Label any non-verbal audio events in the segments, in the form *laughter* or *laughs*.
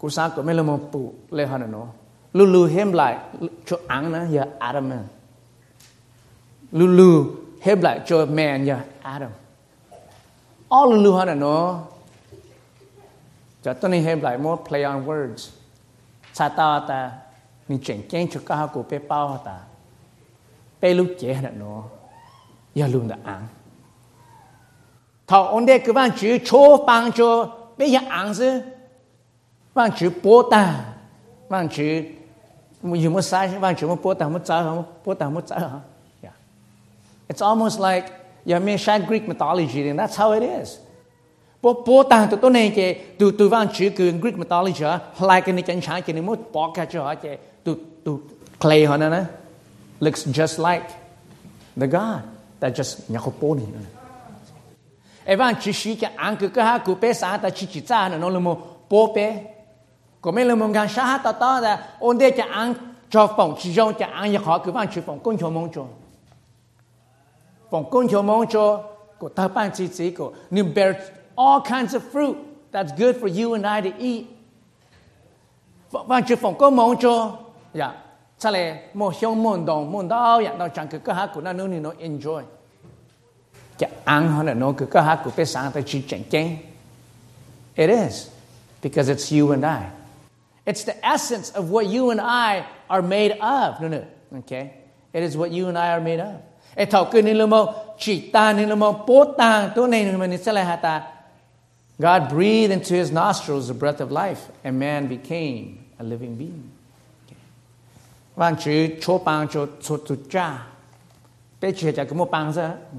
กูสาก็ไม่ละมปูเลหันนอลูลูเฮมไลจอังนะอย่าอาดัมลูลูเฮมไลจแมนอย่าอาดัมออลูลูหันนอจะต้องเฮมไลมอ play on words ชาตาตามีเจ๋งเก่งชุกก้ากูเปเป้าตาเปลูเจ๋หันนออย่าลุงดาอังถ้าองเด็กก็ว่าจือโชว์ปังโชว์ไม่อย่าอังซึ ăn chứ văn chữ bố ta văn chữ you must say văn chữ bố ta mất sao bố ta mất yeah. It's almost like you may share Greek mythology and that's how it is. bố bố ta tụi tôi này cái tụi tụi văn chữ cái Greek mythology like cái này chẳng chẳng cái này mất bỏ cái cho cái tụi tụi clay họ nè looks just like the God that just evan ăn cứ cái ha cứ bé nó của mấy lông mông gan sát hát to to ra, ôn đê chả ăn, cho phòng chỉ rong chả ăn, nhà họ cứ vào chỉ phòng côn cho mong cho phòng côn cho mong cho của ta ban chỉ chỉ của nhưng bear all kinds of fruit that's good for you and I to eat. Vào chỉ phòng côn mong cho dạ. Chắc là một xong môn đồng môn đau dạ đau chẳng cứ cơ hát của nó nó nó enjoy. Chả ăn hơn là nó cứ cơ hát của phải sáng tới chỉ chẳng chén. It is, because it's you and I. It's the essence of what you and I are made of. No, no. Okay? It is what you and I are made of. E thọ cứ ni lomo chỉ hata. God breathed into his nostrils the breath of life and man became a living being. Cha. Mô.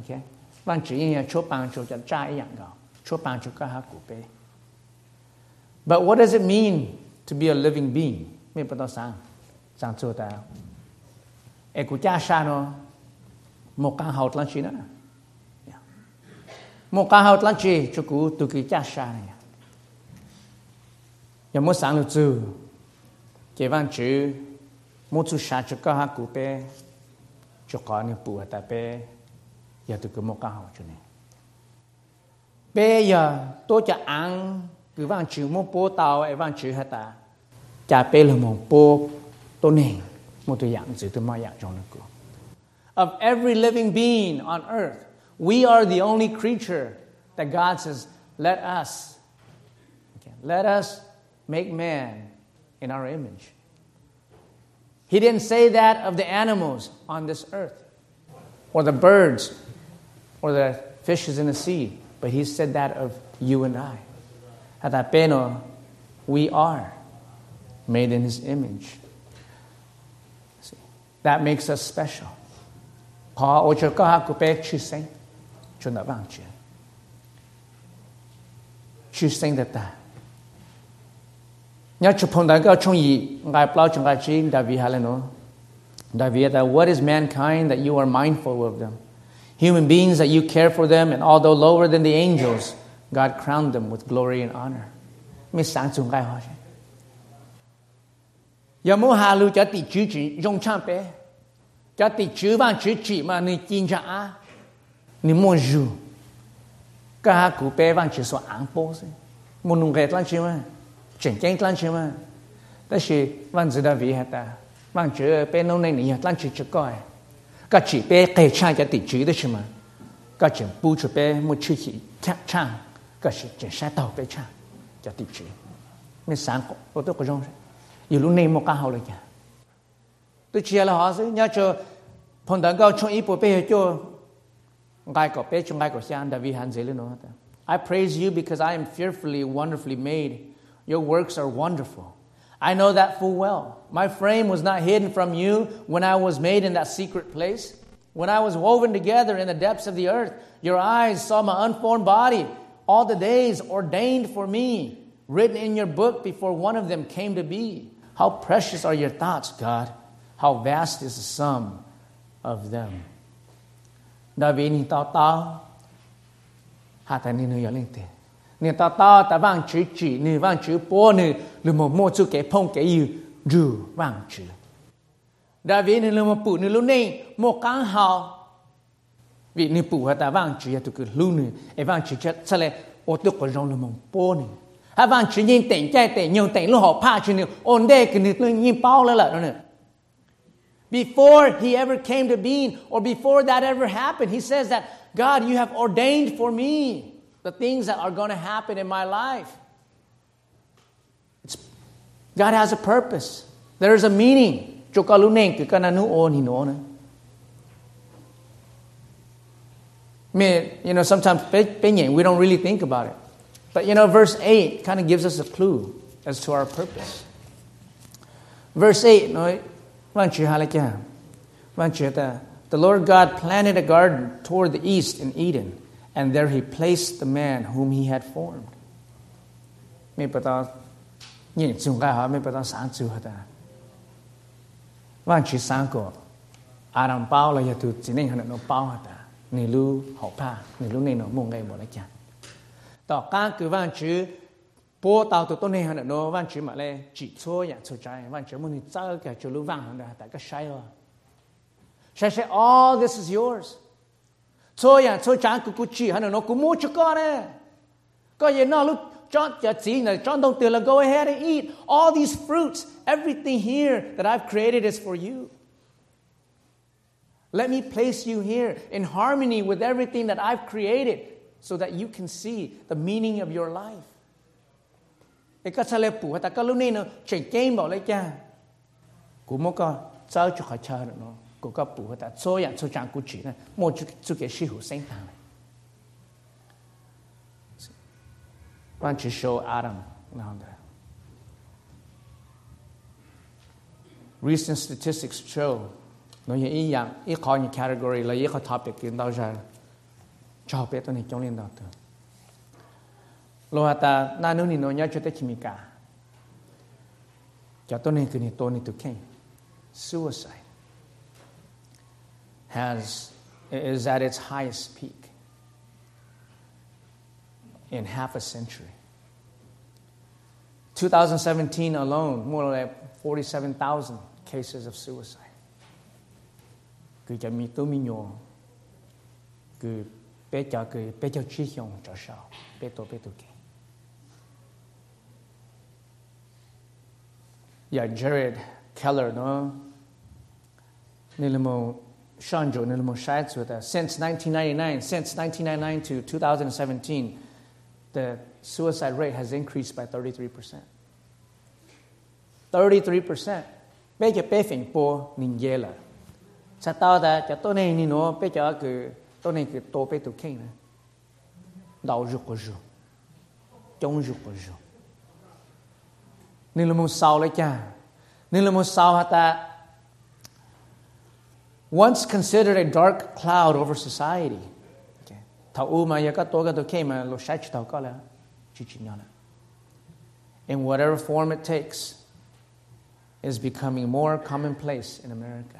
Okay? Cha ha. But what does it mean to be a living being. Mi pa to sang sang chu ta. E ku cha sha nó, mo căn haut lan chi na mo căn haut lan chi chu ku tu ki cha sha ne ya mo sang lu chu ke van chu mo chu sha chu ka ha ku pe chu ka ni pu ta pe ya tu ku mo căn haut chu ne bây giờ tôi cho ăn cứ vang chữ mô bố tàu ấy vang chữ hết ta. Of every living being on earth we are the only creature that God says let us okay, let us make man in our image. He didn't say that of the animals on this earth or the birds or the fishes in the sea, but he said that of you and I. Hatapeno, we are made in his image. See, that makes us special. Chuyện. Chư sinh that what is mankind that you are mindful of them human beings that you care for them, and although lower than the angels, God crowned them with glory and honor. Mi sang. 有冇下路？就 hà lù 唱呗，就地煮饭煮煮嘛。你 chửi, rong chán bê chả tịt chửi, bàng chửi chửi mà nên kinh rã nên mô rù. Các hạc cụ bê bàng chửi xòa áng bô, mô nung 有 lúc I praise you because I am fearfully, wonderfully made. Your works are wonderful. I know that full well. My frame was not hidden from you when I was made in that secret place. When I was woven together in the depths of the earth, your eyes saw my unformed body. All the days ordained for me, written in your book before one of them came to be. How precious are your thoughts, God. How vast is the sum of them. David ni tao tao, hata ni no yalinte. Nên ta ta ta vang chữ chỉ nư vang chữ bố nư lù một mô chú kế phong kế yu rù vang chữ. Đã vì nư lù một phụ nư lù nê một cán hào. Vì nư phụ hà ta vang chữ ya tu cứ lù nư e vang chữ chất sa lệ ô tu có rong lù một bố nư. Before he ever came to being, or before that ever happened, he says that, God, you have ordained for me the things that are going to happen in my life. It's, God has a purpose, there is a meaning. I mean, you know, sometimes we don't really think about it. But you know, verse 8 kind of gives us a clue as to our purpose. Verse 8 nói The Lord God planted a garden toward the east in Eden, and there he placed the man whom he had formed. Mấy bà ta nhìn chung hả mấy bà ta sáng hả ta. Văn chỉ sáng cổ. Adam bao là tu chỉ nên hả nó bao hả ta. Nì lưu hậu pa, nì lưu nì nó mông ngay một lại chàng. ต่อการคือวันชื่อปัวตาวตัวต้นเหตุน่ะโนวันชื่อมาเลยจีซัวอย่างสุดใจวันชื่อมันเจ้าแก่จุลุวังนะแต่ก็ใช่ละใช่ใช่ all this is yours ซัวอย่างสุดใจกูกูจีฮันโนกูมูจุก้อนเนี่ยก็ยังนอลูก John, John don't là go ahead and eat all these fruits. Everything here that I've created is for you. Let me place you here in harmony with everything that I've created. So that you can see the meaning of your life. Cái lúc này nó game nó. Số show Adam nào đó. Recent statistics show nó như ý như category là ý khó topic đâu ra lo ta na ni tôi ni tu king suicide. Has is at its highest peak in half a century. 2017 alone, more than 47,000 cases of suicide. Mi mi yeah Jared Keller nó nên là một Sean Joe nên là một sai cho ta since 1999 since 1999 to 2017 the suicide rate has increased by 33%. 33%. Bây giờ bé phình bố nhìn dễ là. Sa tao ta cho tôi này nhìn nó bé cho cái sao hả ta once considered a dark cloud over society. In whatever form it takes is becoming more commonplace in America.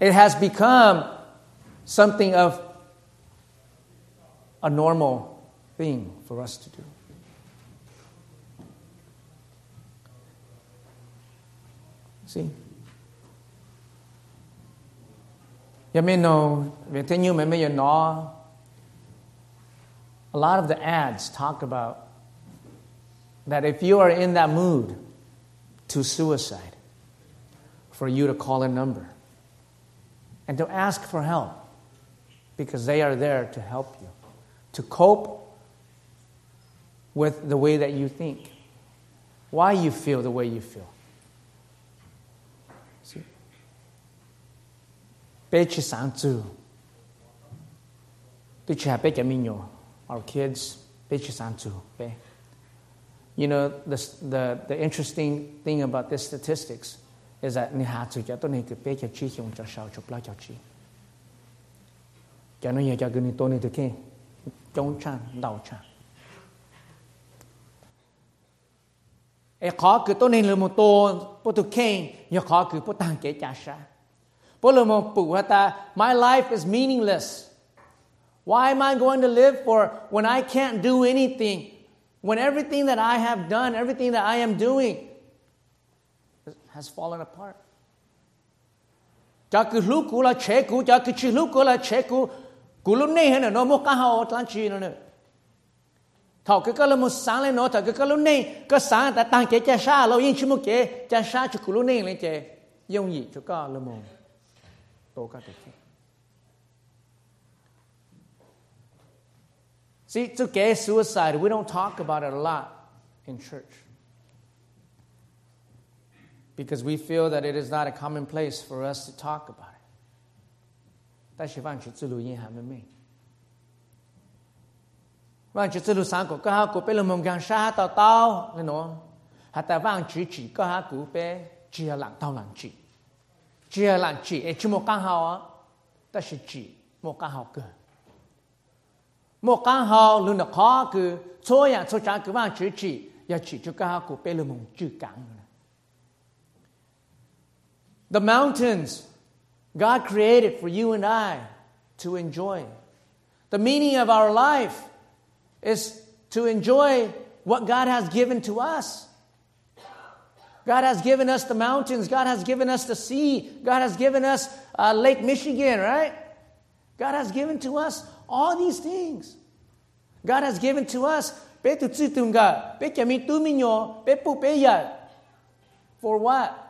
It has become something of a normal thing for us to do. See? Know, you may know, a lot of the ads talk about that if you are in that mood to suicide, for you to call a number and to ask for help because they are there to help you, to cope with the way that you think, why you feel the way you feel. See? 被去上主，对去还被讲民谣，our kids 被去上主被。You know the the the interesting thing about these statistics bây giờ nè hạ chủ cho tôi này từ bé cho chi khi dùng cho sao chụp lại cho chi. Cho nó nhờ cho cái này tôi này từ kia chống chan đầu chan ai khó cứ tôi này là một tô bố tôi kia nhờ khó cứ bố tăng kế cha sa. Bố là một bố ta my life is meaningless. Why am I going to live for when I can't do anything? When everything that I have done, everything that I am doing cứ fallen apart. cũ lúc này hơn nó ta See, to gay suicide, we don't talk about it a lot in church because we feel that it is not a commonplace for us to talk about it. 但是万曲之路因还没没。万曲之路三个，个下古被人们讲杀到刀，你喏，还在万曲只个下古被只要两刀两句，只要两句，哎，只么刚好啊，但是只么刚好个。một căn hộ luôn là khó cứ cho ya cho trả cứ vào chữ chỉ ya chỉ cho cả của bê lơ mong chữ cẳng The mountains God created for you and I to enjoy. The meaning of our life is to enjoy what God has given to us. God has given us the mountains. God has given us the sea. God has given us uh, Lake Michigan, right? God has given to us all these things. God has given to us. For what?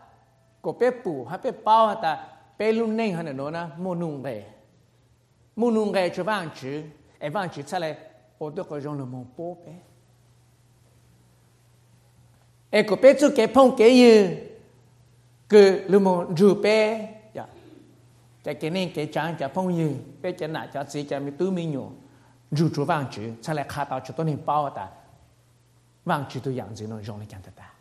ko pe pu hay pe bao ha ta? Pe lu nei ha nó na? Mo nung be mo nung ge cho vang chu e van chu sa le o de ko jon le mon po pe e ko pe chu ke pon ke yu ke le mon ju pe ya ta ke nei ke chang cha pon yu pe cho na cho si cha mi tu mi nyu ju chu van chu sa le kha ta chu to ni pao ta? Van chu tu yang zi nó jon le kan ta.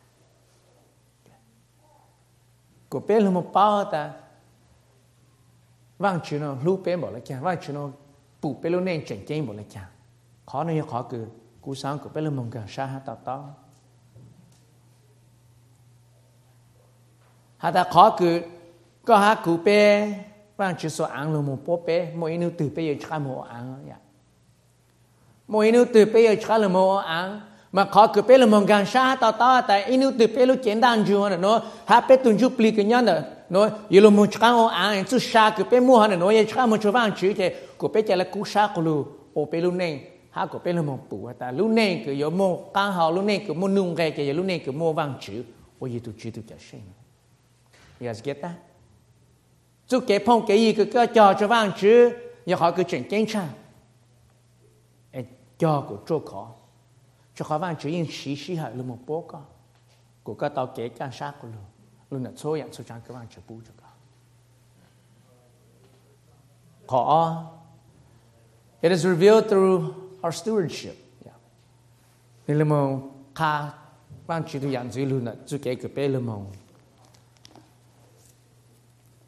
ก็เป็นลมป้าตาว่างชิโนลูเป็นบอกเลยจ้าว่างชิโนปูเป็นลูกเน่งเจ๋งเจ๋งบอกเลยจ้าขอหน่อยขอคือกูสางก็เป็นลมมงกันชาฮะต่อต่อหาแต่ขอคือก็หากูเป้ว่างชิโซอังลมโปเป้มวยนูตื่นไปยังชาโมอังอย่ามวยนูตื่นไปยังชาโมอัง mà khó cứ bé là mong gan sa ta ta tại inu từ bé lúc chén đan chưa nữa nó. Ha bé tuần chụp li cái nhân nữa nó yêu lo muốn chăng ô ăn chút sa cứ bé mua nữa nó yêu chăng muốn chụp ăn chữ thế cứ bé chạy là cú sa của lu ô bé lúc này ha cứ bé là mong bù ta lúc này cứ yêu mua căn hào lúc này cứ mua nung cái cái lúc này cứ mua vàng chữ. Ô yêu tụi chữ tụi chả sinh you guys get that? Chú kế phong kế gì cứ cứ cho cho vàng chữ nhà họ cứ chuyện chén cha cho của chỗ khó cho khó văn chỉ yên xí xí hại luôn một bố có của các tàu kế can sát của luôn luôn là số dạng số trang các văn chỉ bù cho có khó it is revealed through our stewardship. Yeah. nên là một kha văn chỉ tu dạng dưới luôn là chú kế cái bê là một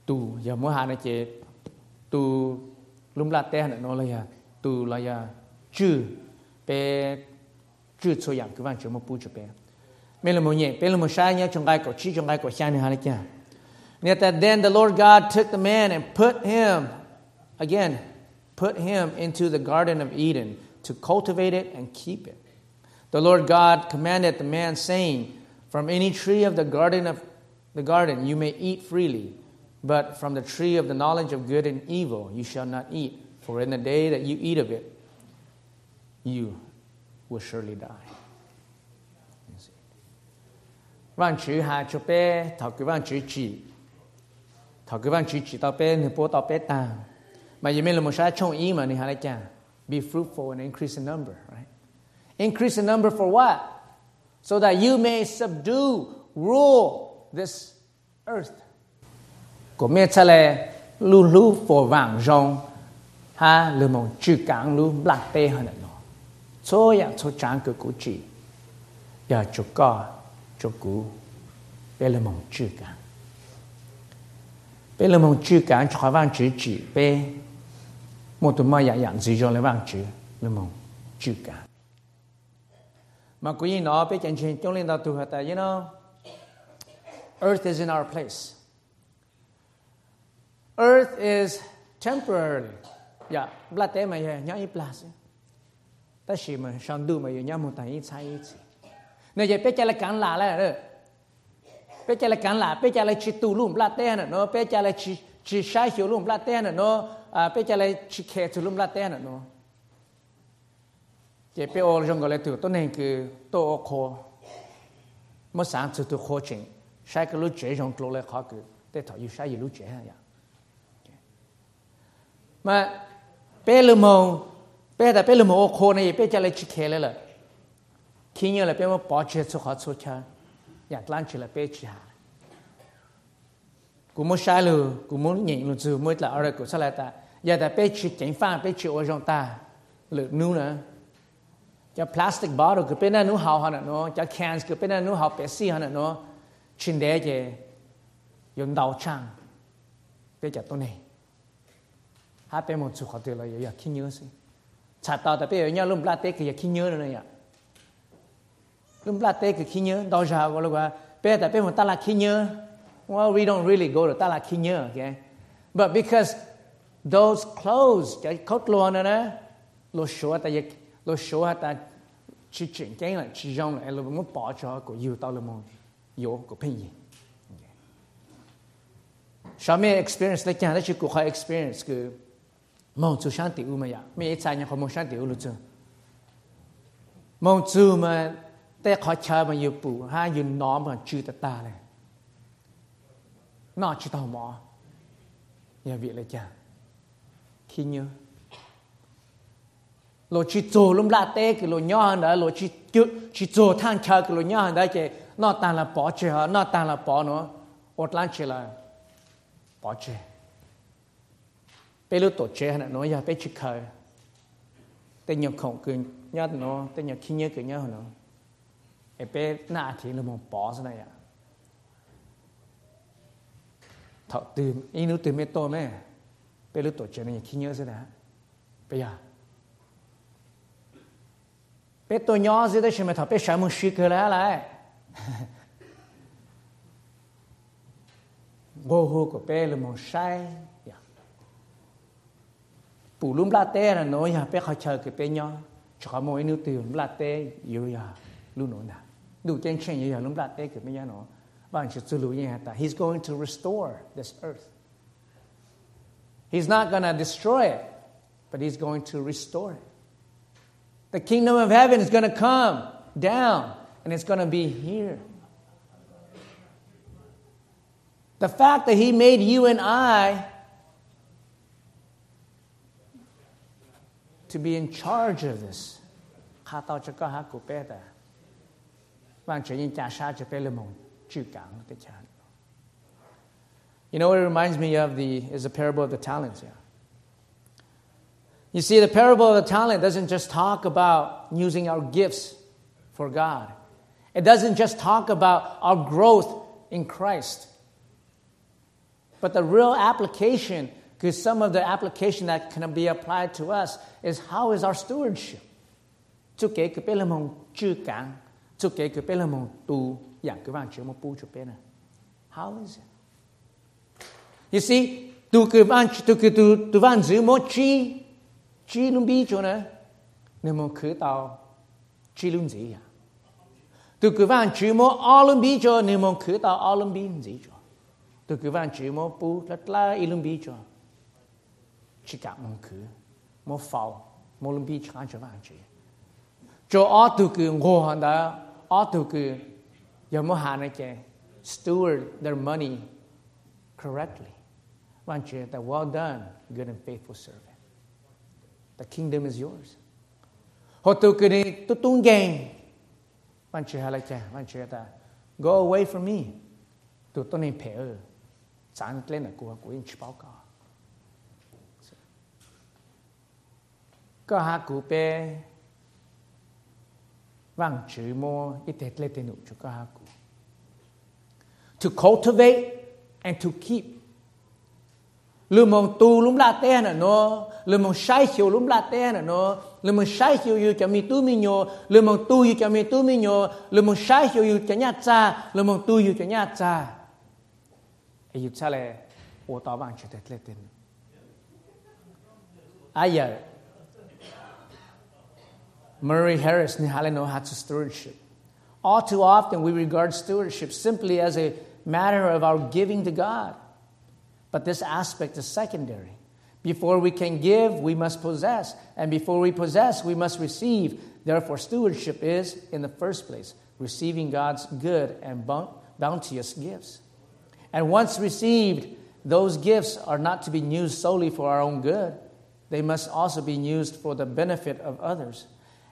tu, giờ mỗi hai này chế, tu lum la te nó là, tu là chữ bé chư cho yang cái văn chúng mà bu cho bé mẹ là một nhẹ bé là một sai nhá trong gai cổ chi trong gai cổ sai này hay là Yet that then the Lord God took the man and put him again put him into the garden of Eden to cultivate it and keep it. The Lord God commanded the man saying, From any tree of the garden of the garden you may eat freely, but from the tree of the knowledge of good and evil you shall not eat, for in the day that you eat of it you will surely die. Văn chữ hà cho bé thọ cái văn vâng, chữ chỉ. Thọ cái văn vâng, chữ chỉ tao bé nửa bố tao bé ta. Mà giờ mình là một sai trong ý mà ni hà lại chàng be fruitful and increase in number right? Increase in number for what? So that you may subdue rule this earth. Của mẹ cha lè, lu lu phổ vàng rong ha lu mong chữ cảng lu lạc tê hơn nữa 所有所讲个古迹，要足够足古，贝勒蒙质感，贝勒蒙质感采访纸纸贝，莫多么样样子用来忘纸勒蒙质感。mà quý vị nói bây giờ chúng tôi lên đó tu học tại you know earth is in our place. Earth is temporary. Yeah bla em mà yeah nhớ ít 但是嘛，上度嘛有伢木等一差一起，那就别家来干拉了了，别家来干拉，别家来吃土路不拉蛋了，喏，别家来吃吃沙小路不拉蛋了，喏，啊，别家来吃茄子路不拉蛋了，喏。这别我用过来土，都能够多考，没上次都考证，啥个路接上路来考个，得他有啥一路接呀？嘛，别了么？bây giờ bây giờ mà khô này bây giờ lại chỉ thế là khi nhớ là bây giờ bỏ chết cho họ cho cha nhà lan chỉ là bây giờ cũng muốn sai lừa cũng muốn nhận lừa dù mới là ở đây cũng sai lại ta? Giờ ta bây giờ chỉnh pha bây giờ ở trong ta lừa nu nữa cho plastic bottle cứ bên này nu hào hơn nữa cho cans cứ bên này nu hào Pepsi hơn nữa trên đấy chứ dùng đầu trang bây giờ tôi này hai bên một chút họ được là giờ kinh nhớ gì chả tao tập bây giờ lùm la tê cái khi nhớ nữa nè lùm la tê cái khi nhớ đau ra vào lúc bây giờ tập bây giờ ta là khi nhớ. Well we don't really go to ta là khi nhớ okay? But because those clothes cái coat luôn nè lo show ta yak lo show ta chỉ chuyện cái là chỉ dùng là lúc muốn bỏ cho của yêu tao là mong yêu bình yên, gì Shami experience lấy cái này chỉ có khai experience cái mong chú sáng tiểu mà ya mi ít sai nhau không mong sáng tiểu luôn chứ mong chú mà tế khó chờ mà yêu bù ha yêu nó mà chú ta ta này nó chú tao mỏ nhà vị là chả khi nhớ lo chú tổ lum la té cái lo nhỏ hơn đó lo chú chú chú tổ thang chờ cái lo nhỏ hơn đó cái nó tan là bỏ chơi nó tan là bỏ nó ột lan chơi là bỏ chơi bây lúc tổ chức nó nói ra, bé chỉ khờ. Tên nhiều khổng cứ nhớ nó tên nhiều khi nhớ cứ nhớ nó. Em bé nã thì là một bỏ thế này à thọ từ, ý lúc từ mẹ tôi mẹ. Bé lúc tổ chức này khi nhớ thế này bé à bé tôi nhớ thế đấy mà thọ, bé sợ muốn suy cơ lại lại. *laughs* Ngô hô của bé là một sai. Bù lúm la nói ya pe khó chờ cái pe nhỏ. Cho mỗi nữ từ la tê yêu ya luôn nói nào đủ chân chen như lúc đặt đây cái mấy nó bằng chỉ tu như ta? He's going to restore this earth. He's not going to destroy it but he's going to restore it. The kingdom of heaven is going to come down and it's going to be here. The fact that he made you and I to be in charge of this. You know what it reminds me of the is the parable of the talents. Yeah. You see, the parable of the talent doesn't just talk about using our gifts for God. It doesn't just talk about our growth in Christ. But the real application because some of the application that can be applied to us is how is our stewardship? Tu. How is it? You see, tu cái vàng tu cái tu tu vàng chi chi luôn nè. Nên mong khứ tao chi luôn gì à? Tu cái vàng chữ mô la. chỉ cả ông cứ. Một phao một lần bị chán cho vàng chứ cho ở từ cứ ngô hàng đó ở từ cứ giờ mới hàng này chứ steward their money correctly. Vàng chứ that well done, good and faithful servant. The kingdom is yours. Họ từ cứ đi tôi tung gang vàng chứ hay là chứ vàng chứ ta, go away from me. Tôi tôi nên phải ở sáng lên là cô cô in chỉ báo cáo. ก็หากูเปว่างชื่อโมอิเตเลเตนุจุก็หากู to cultivate and to keep ลืมมองตูลุ่มลาเต้น่ะเนาะลืมมองใช้เขียวลุ่มลาเต้น่ะเนาะลืมมองใช้เขียวอยู่จะมีตู้มีโยลืมมองตู้อยู่จะมีตู้มีโยลืมมองใช้เขียวอยู่จะญาจ้าลืมมองตู้อยู่จะญาจ้าไอ้ยุบซะเลยโอต่อบางชุดเล็ดเต็นอ่ะเยอะ Murray Harris ni hale no hat stewardship all too often we regard stewardship simply as a matter of our giving to God but this aspect is secondary. Before we can give, we must possess. And before we possess, we must receive. Therefore, stewardship is, in the first place, receiving God's good and bounteous gifts. And once received, those gifts are not to be used solely for our own good, they must also be used for the benefit of others,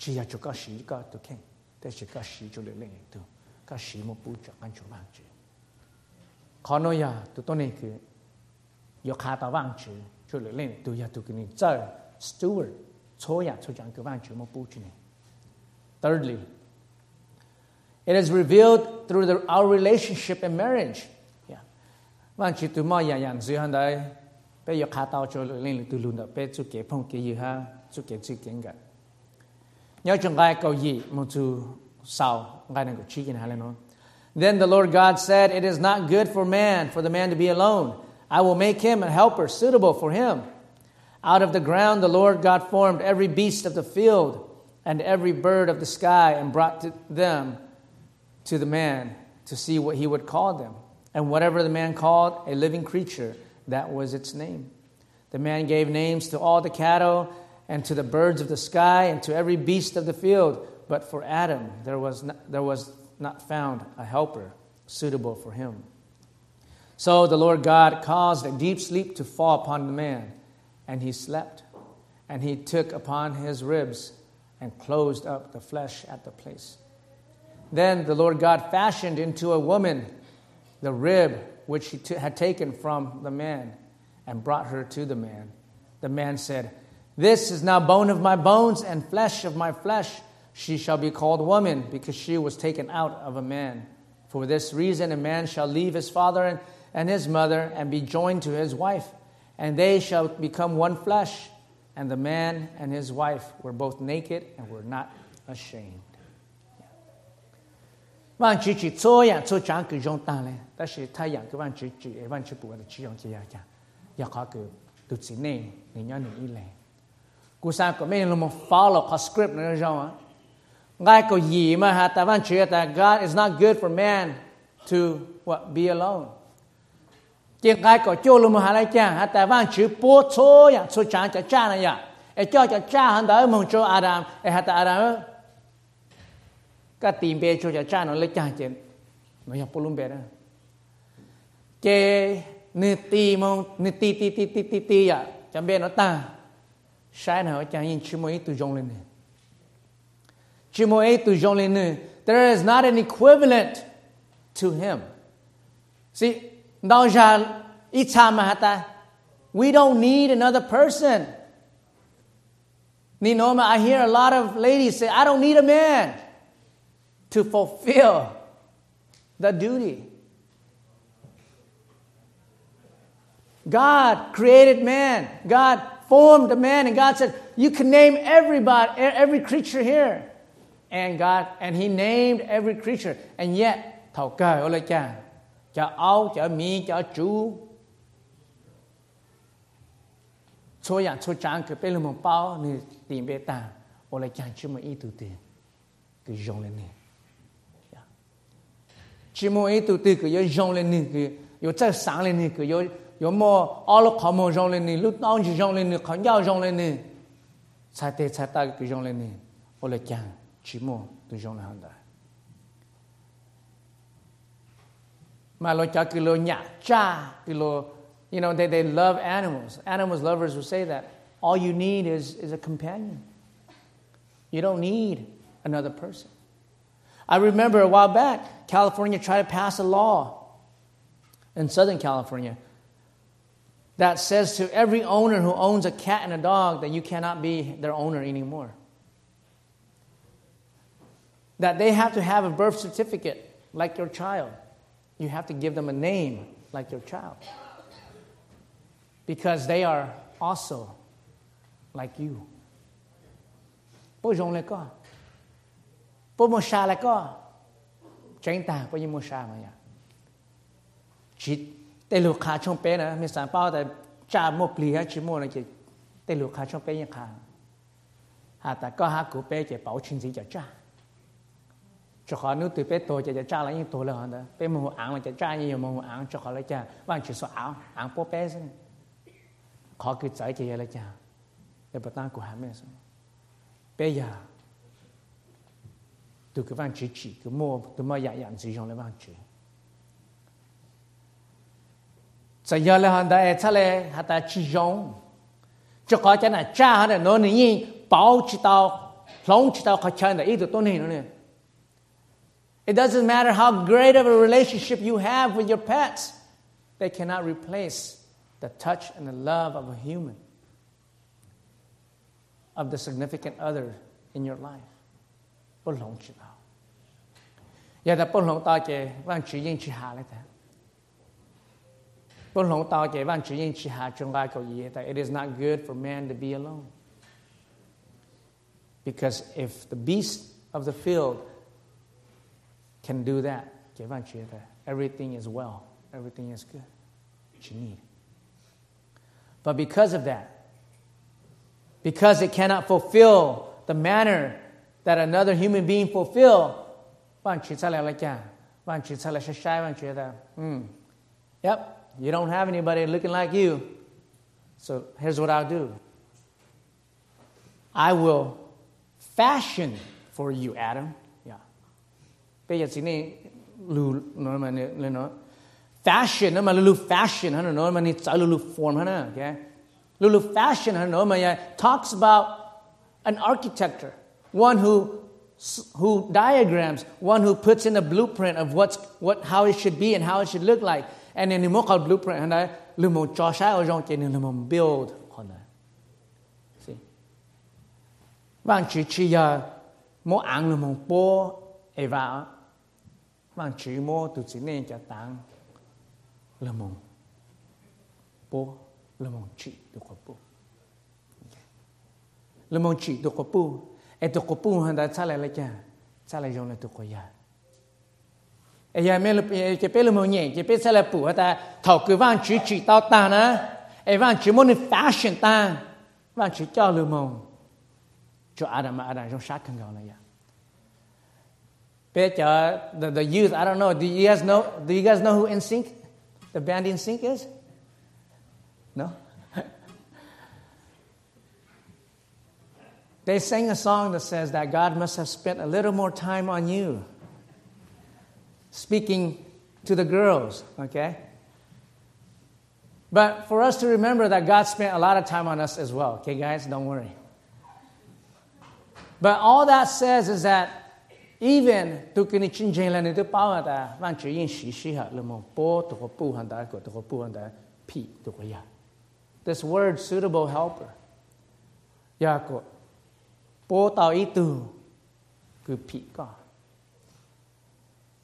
chỉ là cho các sĩ các tu kinh, thế chỉ các sĩ cho lệnh lệnh tu các sĩ một bút cho căn chỗ mang chữ khó nói là tụi tôi này cứ yêu khá tao vang chữ cho lệnh lệnh tu ya tụi cái này chơi steward cho ya cho chẳng cái vang chữ mà bút chữ này thirdly it is revealed through the, our relationship and marriage. Yeah. Vang chữ tụi mà dạ, ya dạ, yang dưới hàng đây bây giờ khá tao cho lệnh lệnh tu luôn đó bây giờ kế phong kế gì ha? Chú kế chú kế ngặt nhớ trong gai câu gì một sau gai này có chi kiến hay Then the Lord God said, It is not good for man, for the man to be alone. I will make him a helper suitable for him. Out of the ground the Lord God formed every beast of the field and every bird of the sky and brought to them to the man to see what he would call them. And whatever the man called a living creature, that was its name. The man gave names to all the cattle and to the birds of the sky and to every beast of the field. But for Adam, there was not, there was not found a helper suitable for him. So the Lord God caused a deep sleep to fall upon the man, and he slept. And he took upon his ribs and closed up the flesh at the place. Then the Lord God fashioned into a woman the rib which he t- had taken from the man and brought her to the man. The man said, This is now bone of my bones and flesh of my flesh. She shall be called woman because she was taken out of a man. For this reason, a man shall leave his father and and his mother and be joined to his wife, and they shall become one flesh. And the man and his wife were both naked and were not ashamed. 万只只做样做长个用当嘞，但是太阳个万只只万只不的只用这样讲，要考个都只内你要你一 กูสร้างก็ไม่ลงมา follow ข้อ script นะจ๊ะวะง่ายก็ยีมาฮะแต่วันเชื่อแต่ God is not good for man to what be alone เจียงกายก็โจลงมาหาไรจ้าฮะแต่ว่าชื่อปัวโชอย่างสุจานจะจ้านะอย่างไอ้เจ้าจะจ้าหันเดอมงโจอาดามไอ้ฮะแต่อาดามก็ตีเบโชจะจ้าหนอเลยจ้าเจนไม่อยากปลุมเบนะเจนึตีมงนึตีตีตีตีตีตีอ่ะจำเบนอตา sai nào chẳng này chữ mỗi từ dòng lên này there is not an equivalent to him see Nauja Itamahata. We don't need another person. Ninoma, I hear a lot of ladies say, I don't need a man to fulfill the duty. God created man. God formed the man, and God said, You can name everybody, every creature here. And God, and He named every creature. And yet, cho áo cho mi cho chú 错样错长个被了么包你顶别当，我来讲这么一度的，个用了你，呀，这么一度的个要用了你个，有再上了你个有 有么阿拉考么用了你，路当就用了你，考要用了你，才得才大个用了你，我来讲这么都用了很大。Malocha kilo cha kilo. You know, they, they love animals. Animals lovers will say that. All you need is, is a companion. You don't need another person. I remember a while back, California tried to pass a law in Southern California that says to every owner who owns a cat and a dog that you cannot be their owner anymore. That they have to have a birth certificate like your child you have to give them a name like your child. Because they are also like you. แต่ลูกค้าช่องเป๊ะนะมีสารเป้าแต่จ้าโมกลีฮะชิโมนะเจแต่ลูกค้าช่องเป๊ะยังขาดฮะแต่ก็หากูเป๊ะเจเป๋าชินสีจะจ้าจะขอนุติเป๊ะโตจะจะจ้าแล้วยังโตแล้วนะเป๊ะมูอังมันจะจ้ายังอยู่มูอังจะขอแล้วจ้าว่างชิสาวอังโป๊ะเป๊ะซึ่งขอคือใจเจยแล้วจ้าแต่ปตั้งกูหาไม่ซึ่งเป๊ะยาตัวกูว่างชิชิกูโม่ตัวมาอยากอยากสิ่งของเลยว่างชิ cha lệ ta chỉ cho cha nó nỉ bảo chỉ tao lòng chỉ tao ít nỉ nó nè It doesn't matter how great of a relationship you have with your pets, they cannot replace the touch and the love of a human, of the significant other in your life. Bất chỉ đạo. Giờ ta bất lòng ta chỉ, chỉ yên chỉ hạ. That it is not good for man to be alone. Because if the beast of the field can do that, everything is well, everything is good, what you need. But because of that, because it cannot fulfill the manner that another human being fulfill, yep, you don't have anybody looking like you. So here's what I'll do. I will fashion for you, Adam. Bây giờ xin này lu nó mà fashion nó mà lu fashion hả nó mà ni chạy lu form okay? Lulu fashion hả nó mà talks about an architecture one who who diagrams one who puts in a blueprint of what's what how it should be and how it should look like anh em mô cột blueprint anh đấy lưu mong cho sai ở trong chuyện lưu mong build con đấy see? Vang chỉ chỉ giờ mô ăn lưu mong bố ấy vào vang chỉ mô tụi chỉ nên cho tăng lưu mong bố lưu mong chỉ tụi có bố lưu mong chỉ tụi có po, ai tụi có bố hắn đấy sao lại lại chả sao lại dùng lại tụi có em ya là chỉ biết là mong nhẹ chỉ biết trả lại bố ta thầu cứ vang chỉ chỉ tao ta nè em vang chỉ muốn fashion ta vang chỉ cho là mong cho Adam Adam trong sát khăn gạo này ya the, the youth, I don't know. Do you guys know? Do you guys know who NSYNC, the band NSYNC is? No. *laughs* they sang a song that says that God must have spent a little more time on you. Speaking to the girls, okay? But for us to remember that God spent a lot of time on us as well, okay, guys? Don't worry. But all that says is that even tu kini chin chen lan tu pa ta van chi shi shi ha le mo po to pu han da ko to da pi to ya this word suitable helper ya ko po tao i tu ku pi ka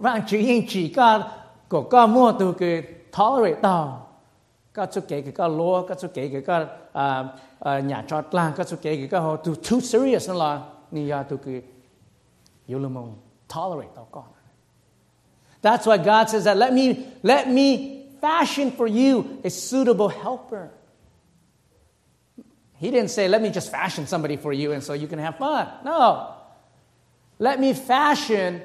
让主因自家个个么都给 tolerate 到。các chú kể cái lo các chú kể cái cái à nhà trọt lang các chú kể cái cái họ too too serious là ni ya tu cái yêu lâm mong tolerate tao con That's why God says that let me let me fashion for you a suitable helper. He didn't say, let me just fashion somebody for you and so you can have fun. No. Let me fashion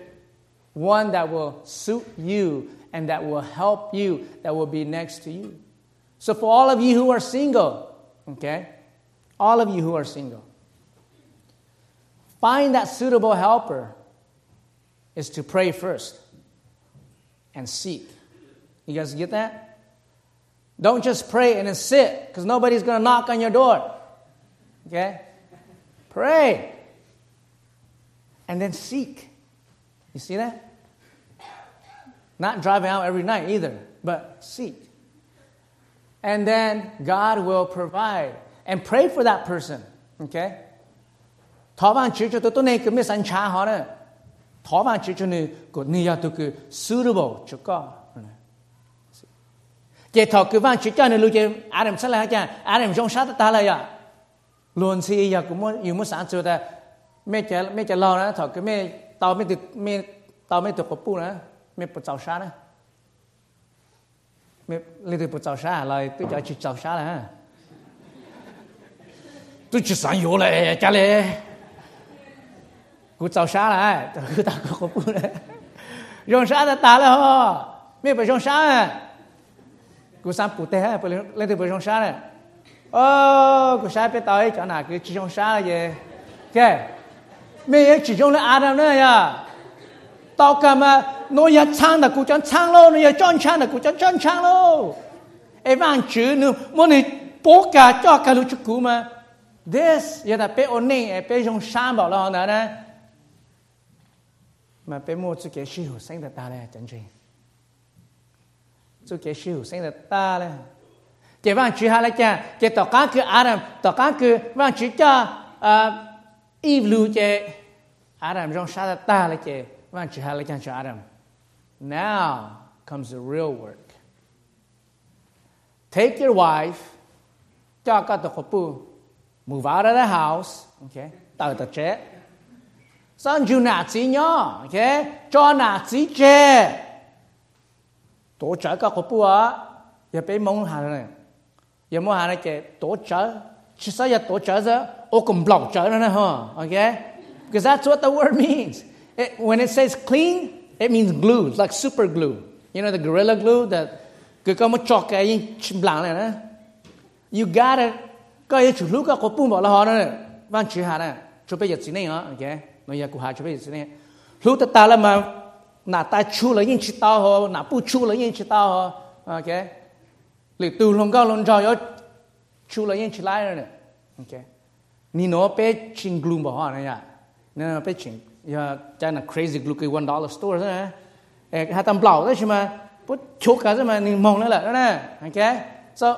one that will suit you and that will help you, that will be next to you. So, for all of you who are single, okay, all of you who are single, find that suitable helper is to pray first and seek. You guys get that? Don't just pray and then sit because nobody's going to knock on your door. Okay? Pray and then seek. You see that? Not driving out every night either, but seek. And then God will provide. And pray for that person. Okay? thọ van chữ cho tôi tôi này cứ biết sẵn cha họ nữa thọ van chữ cho nữ của nữ tôi cứ suitable cho con cái thọ cứ van chữ cho nữ lưu cái Adam sẽ là cha Adam trong sát ta là ya luôn si ya cũng muốn yêu muốn sáng cho ta mẹ cha mẹ cha lo nữa thọ cứ mẹ tao mẹ từ mẹ tao mẹ từ cổ pu nữa 咩不造杀呢？咩你哋不造杀，来都叫去造杀啦，都去上药嘞，家里我造杀来，去打个活炉嘞，用啥子打了哦，咩不用杀啊？𠮶 山不得啊，不能你都不用杀嘞。哦，个山别打诶叫哪个集中杀了耶？给，没有集中的阿达那样。到咁啊，我要唱的鼓掌唱咯，我要转唱的鼓掌转唱咯。哎，万主呢，我你波噶叫噶路出鼓嘛？This 也得被我念，哎，被用三宝了呢呢。mà bé mua chú kế siêu sinh ra ta lại chân trình chú kế siêu sinh ra ta lại, cái vang chú hà là cha chỉ tỏ cá cứ Adam tỏ cá cứ vang chú cha Eve lưu chế Adam trong sa ta lại chế vang chú hà cho Adam? Now comes the real work. Take your wife cho các tao bù, move out of the house okay tao tao chết son ju nà chỉ nhỏ okay? cho nà chỉ chê tổ trợ các cô bùa ya bị mong hà này. Ya mong hà này cái tổ trợ chỉ sao ya tổ trợ ra ô cùng block trợ nữa ha Okay? because that's what the word means it, when it says clean it means glue like super glue. You know the gorilla glue that cứ có một chọc cái chim này nè you got it. Có cái chủ lúc có cô bùa bảo là họ nữa văn chữ hà này chụp bây giờ chỉ này hả? Ok. Nó giờ cụ hà chụp bây giờ này. Lúc ta ta là mà nà ta chu là những chỉ tao ho nà bu chu là những chỉ tao ho ok. Lì từ lòng cao lòng trò yo chu là những chỉ lại rồi ok. Ni nó bé chinh glue bỏ họ này ya nên nó bé chinh ya China là crazy glue one dollar store đó nè. Hai tấm blau đó chứ mà. Bút chốt cả mà, nhìn mong nữa là đó nè. Ok so,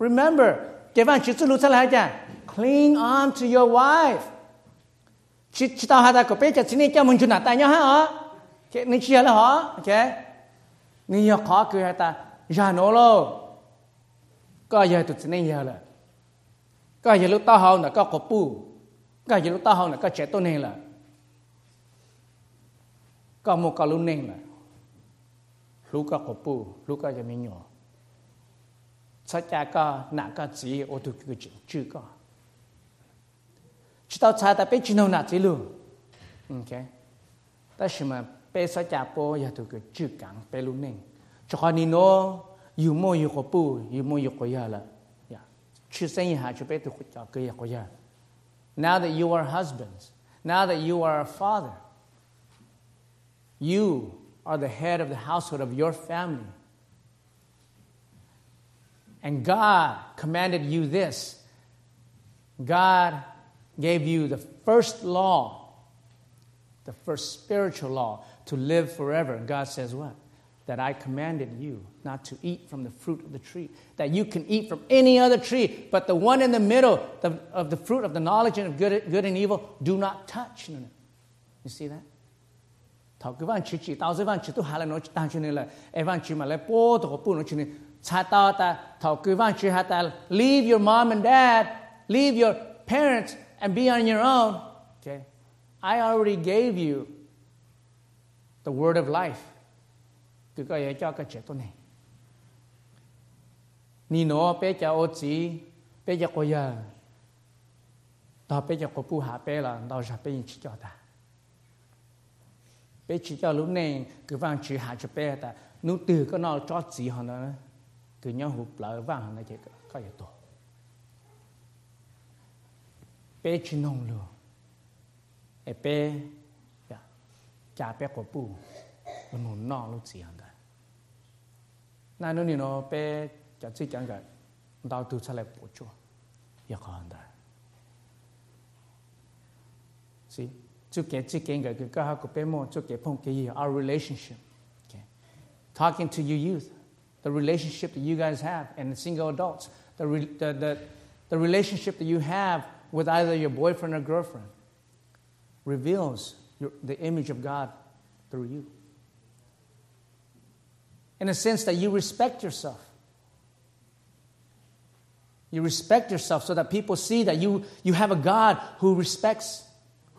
remember, cái văn chữ lưu sao lại cha cling on to your wife. Chỉ chỉ tao hai ta có biết cho xin cho mình chun tại nhau hả? Ờ. Cái này chia là hả ok nên yo khó cười hai ta, già nó lo có giờ tụi xin giờ là. Có giờ lúc tao hậu là có cổ pu có giờ lúc tao hậu là có trẻ tôi này là. 搞么搞鲁能啦，鲁个靠谱，鲁个也没鸟。吵架个，闹个，死也都是个真真个。知道啥？但别真闹那一路，OK？但是么，别说家婆也都是真敢别鲁能。就看你咯，有木有靠谱，有木有过样了呀？出生一下就别都回家过样。Now that you are husbands, now that you are a father. You are the head of the household of your family and God commanded you this God gave you the first law, the first spiritual law to live forever. And God says what? that I commanded you not to eat from the fruit of the tree, that you can eat from any other tree, but the one in the middle of the fruit of the knowledge and of good, good and evil, do not touch. You see that? 头几万起起，到这万起都还来弄单去呢了，一万起嘛来波多个不能去呢，才到的头几万起还到 leave your mom and dad, leave your parents and be on your own. Okay, I already gave you the word of life. Cứ coi vậy cho cái chuyện tôi này. Ni nó bé cha ô chỉ bé cha cô giờ, đó bé cha cô bu hạ bé là đó là bé chỉ cho ta bé chỉ cho lúc này cứ vang chỉ hạ cho bé ta nu từ cái nó cho chỉ họ nó cứ nhau hụp lỡ vang nó chỉ có gì tổ bé chỉ nông luôn e bé cha bé của bù nó nôn nó lúc gì hả na nu ni bé cho chỉ chẳng cái đào từ trở lại bổ trợ ya khó ta. Our relationship okay talking to you youth the relationship that you guys have and the single adults the the the, the relationship that you have with either your boyfriend or girlfriend reveals your, the image of God through you. In a sense that you respect yourself. You respect yourself so that people see that you, you have a God who respects,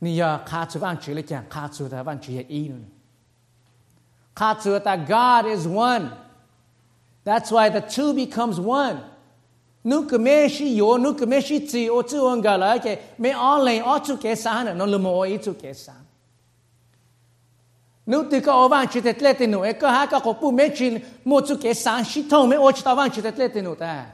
去用意。出嘅出嘅嘅出嘅碰嘅嘢。不落看到真正嘛，不落鸟嘅啦。because 出嘅出嘅嘅佢个下个边摸下呢呢，你要卡住万住嚟讲，卡住他万住系一呢。卡住 that God is one. That's why the two becomes one. nu cứ mê shi yo nu cứ mê shi chi ô chu ông gà lại cái mê ở lên ở chu kế sáng nó lùm ô ý chu kế sáng nu từ cái ô vang chỉ tết lệ tên nu cái hai cái cổ bu mê chi mua chu kế sáng shi thông mê ô chỉ tao vang chỉ tết lệ tên nu ta nu cứ mê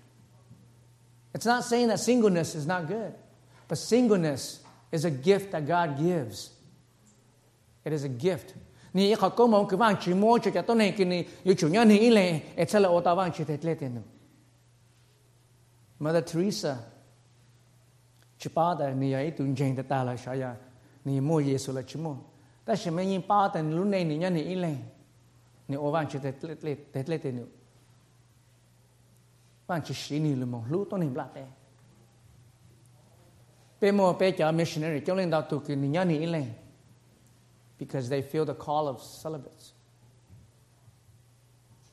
It's not saying that singleness is not good, but singleness is a gift that God gives. It is a gift. ni lệ tiền Mother Teresa đời ni tụi gente ta ni Giêsu là chỉ mua ta ba đời lúc này ni lệ ni thế lệ thế lệ tiền chỉ này thế bé mua bé cho missionary cho lên cái ni nhân thì lệ because they feel the call of celibates.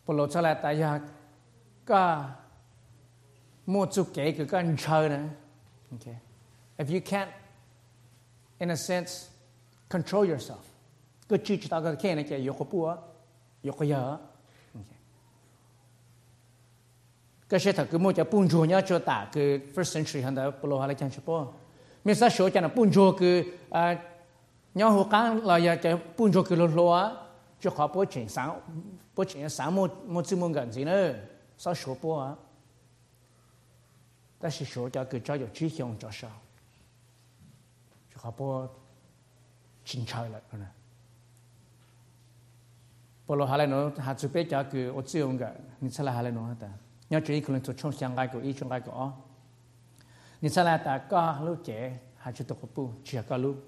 Polo chala ta ya ka mo chu ke ke kan chana. Okay. If you can't in a sense control yourself. Good chi ta ka ke na ke yo ko pu yo ko ya. Okay. Cái sẽ thật cứ mua cho bún chua nhá cho ta cái first century hắn đã polo hala chan chapo. Mình sa show cho nó bún chua cái nhau hồ cán là giờ chạy bún cho kilo lúa cho khó bố chuyện sáng bố chuyện sáng một một chữ mong gần gì nữa sao số bố à但是说叫个叫有志向叫啥，就好不精彩了可能。不罗下来喏，下次别叫个我只用个，你出来下来喏 nhớ chỉ còn cho chung sang gai của ý chung gai của ó nên sau này ta có lúc trẻ hai chữ tục bu chỉ có lúc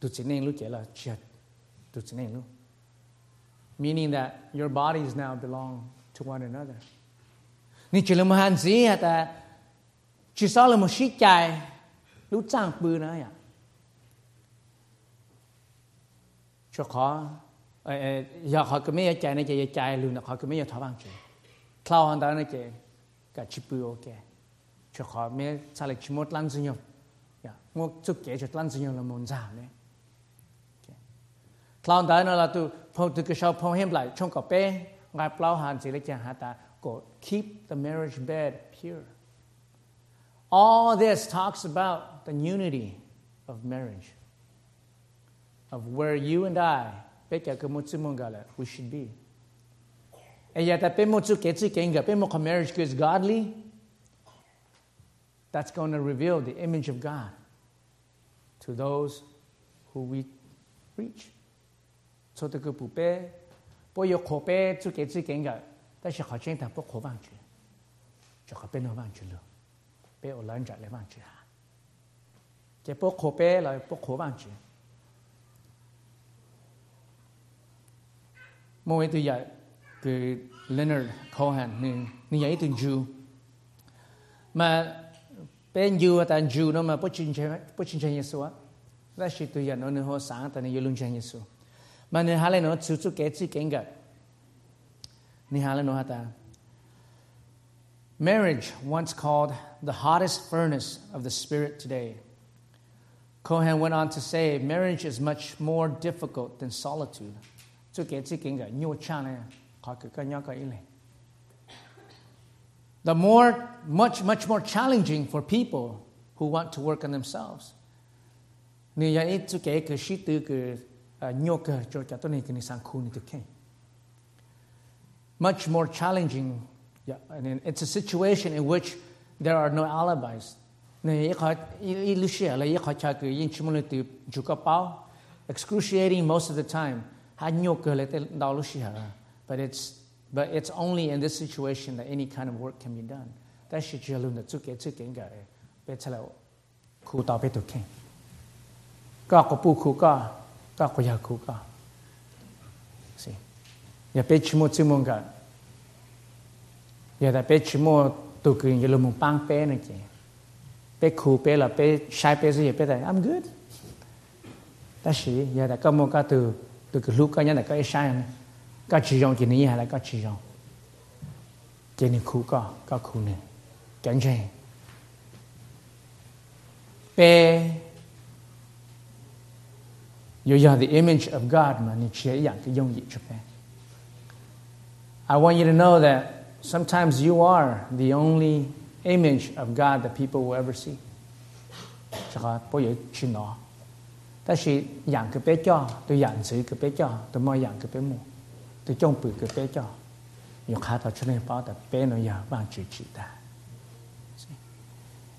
tụt chỉ nên lúc trẻ là chỉ tụt chỉ nên lúc meaning that your bodies now belong to one another nên chỉ là một hành gì ta chỉ sau là một sĩ chạy lúc trang bư nữa à cho khó อยากขอก็ไม่ใจในใจใจลืมนะขอก็ไม่อยากท้อบ้างเฉย cứ mấy thọ bằng chứ cloud hàng đó này chạy cả chip bự ok cho họ mấy sao lại chỉ một lần duy nhất ya ngô chút kế cho lần duy nhất là muốn giảm đấy cloud đó là tu phong tu cái sau phong hiểm lại trong cặp bé ngay plau hàng chỉ lấy chẳng hả ta go keep the marriage bed pure. All this talks about the unity of marriage of where you and I we should be. Yet, that a marriage is godly, that's going to reveal the image of God to those who we reach. So the good pupe, boy, your cope to get the genga, that's your haching that book of vanchu. Jacopin of vanchu. Be cái Leonard Cohen ni ni ya tu Jew mà bên Jew ta Jew nó mà chế bất chính chế Giêsu á chỉ tu ya nó nó ho sáng ta ni yêu lung chế Giêsu mà ni hale nó chú chú kế chỉ kinh gạt ni hale nó hata Marriage, once called the hottest furnace of the Spirit today. Cohen went on to say, marriage is much more difficult than solitude. The more, much, much more challenging for people who want to work on themselves. Cái sang khu ni cái Much more challenging. Yeah, and it's a situation in which there are no alibis. Ni từ chủ cấp excruciating most of the time. But it's, but it's only in this situation that any kind of work can be done. That should you learn to get it. But tell khu tao biết được kinh. Có có bu khu có, có có ya khu có. See. Ya biết chimo chimo cả. Ya đã biết chimo tu kinh ya lu mong bang pe này kì. Biết khu pe là biết sai pe gì biết là I'm good. Đó là ya đã có một ก็ชิจงจีนี่ฮะแล้วก็ชิจงจีนี่คู่ก็ก็คู่เนี่ยกันใช่เป you are the image of God มันนี่เชื่ออย่างก็ยงยิ่งจะเป็น I want you to know that sometimes you are the only image of God that people will ever see จะก็พอยชินอแต่สิอย่างก็เป็ดจ่อตัวอย่างสือก็เป็ดจ่อตัวมออย่างก็เป็ดหมู่ 这种不个别叫，有看到出来包的别人要帮助其他，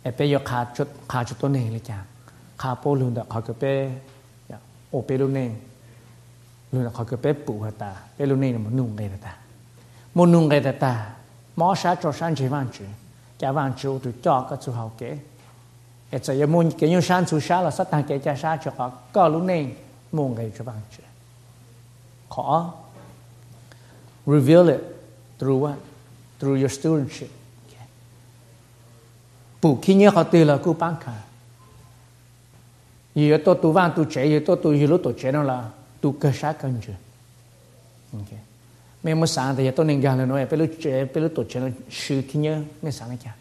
哎，别要看出看出多内了讲，看不论的看个别，呀，哦，别论内，论的看个别不和他，别论内那么弄给他，么弄给他，毛啥做啥去帮助，加帮助就叫个最好给，哎，这也么给用删除啥了，啥但给加啥就好，搞论内弄给就帮助，好。Reveal it through what? Through your stewardship. Bù khi nhớ họ từ là cú bán cả. Vì tôi tu văn tu chế vì tôi tu hiểu tu chế nó là tu cơ sát cần chưa. Okay. Mẹ mới sáng thì tôi nên gần là nói, bây giờ chế bây giờ tu chế nó sự khi nhớ, mẹ sáng là chả.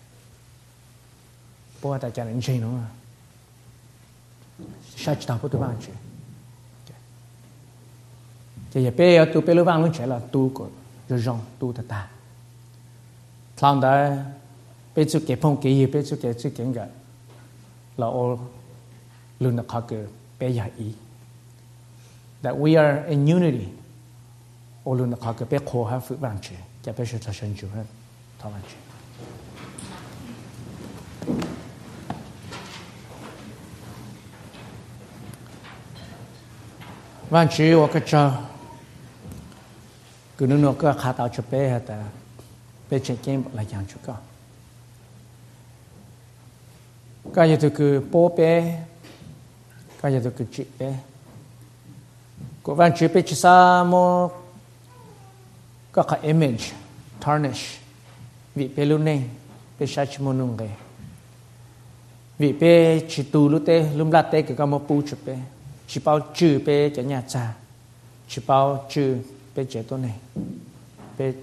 Bố ta chả nên chơi nữa mà. Sao chỉ đạo bố tu văn chứ. Thì bây giờ tôi bây giờ văn lúc trẻ là tu của de gens tu ta ta thằng đó bây giờ cái phong cái gì bây giờ cái chữ kiện cái là ô luôn là khó cái bây giờ ý. That we are in unity. Ô luôn là khó cái bây khó ha phụ bằng chữ cái bây giờ ta sinh chủ hơn thằng bằng chữ Vạn chữ của cái cứ nó nó cứ khá tạo cho bé hết ta? Bé chơi game là chẳng chút cả cái gì tôi cứ bố bé, cái gì tôi cứ chị bé. Cố gắng chị bé chỉ sa mô các cái image, tarnish. Vị bé luôn này, bé sa chỉ muốn nung cái vị bé chỉ tu lúc tê lúc lát tê cái cái mô bù chụp bé. Chỉ bao chữ bé cho nhà cha. Chỉ bao chữ 被解脱呢，被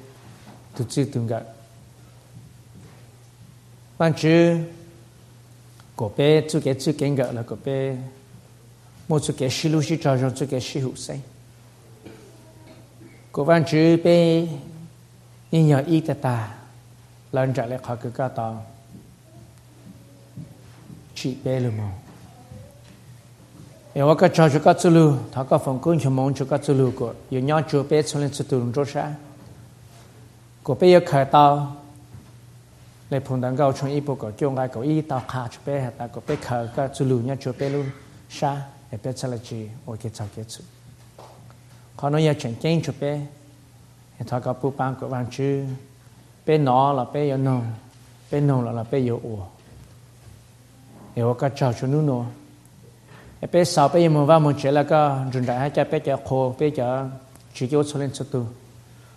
独自顿个。但只个别做嘅做緊嘅，那個別冇做嘅思路是造成做嘅事後生。個但只被因有意得大，兩隻咧學佢個當，只被了冇。因为个朝这个走路，他个风工去忙这个走路过，有伢就别出来去走路做啥？个别要开刀，来碰到个从一步个叫爱个一刀卡出别，但个别开个走路伢就别路啥，也别出来去，我给找给出。可能要整经出别，他个不帮个往去，别拿了别要弄，别弄了了别要我，因为个朝出นู่น Pe sao pe mo va mo che la ka run da cha pe cha khô pe cha chỉ cho số lên số tu.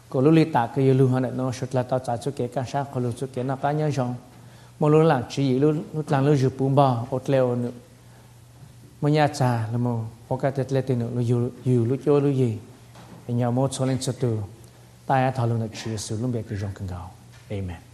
Có lúc li ta cái lưu hơn nó sụt là tao trả số cái cả sáng có lúc cho nó cá nhớ xong một lúc làm chỉ lúc lúc làm lúc chụp bùm bò ốt leo nữa một nhà trà là một một cái tết lệ tiền nữa lúc yêu yêu lúc cho lúc gì nhà một số lên số tu. Tai thảo luận là chỉ sử dụng biệt cái dòng cần gạo amen.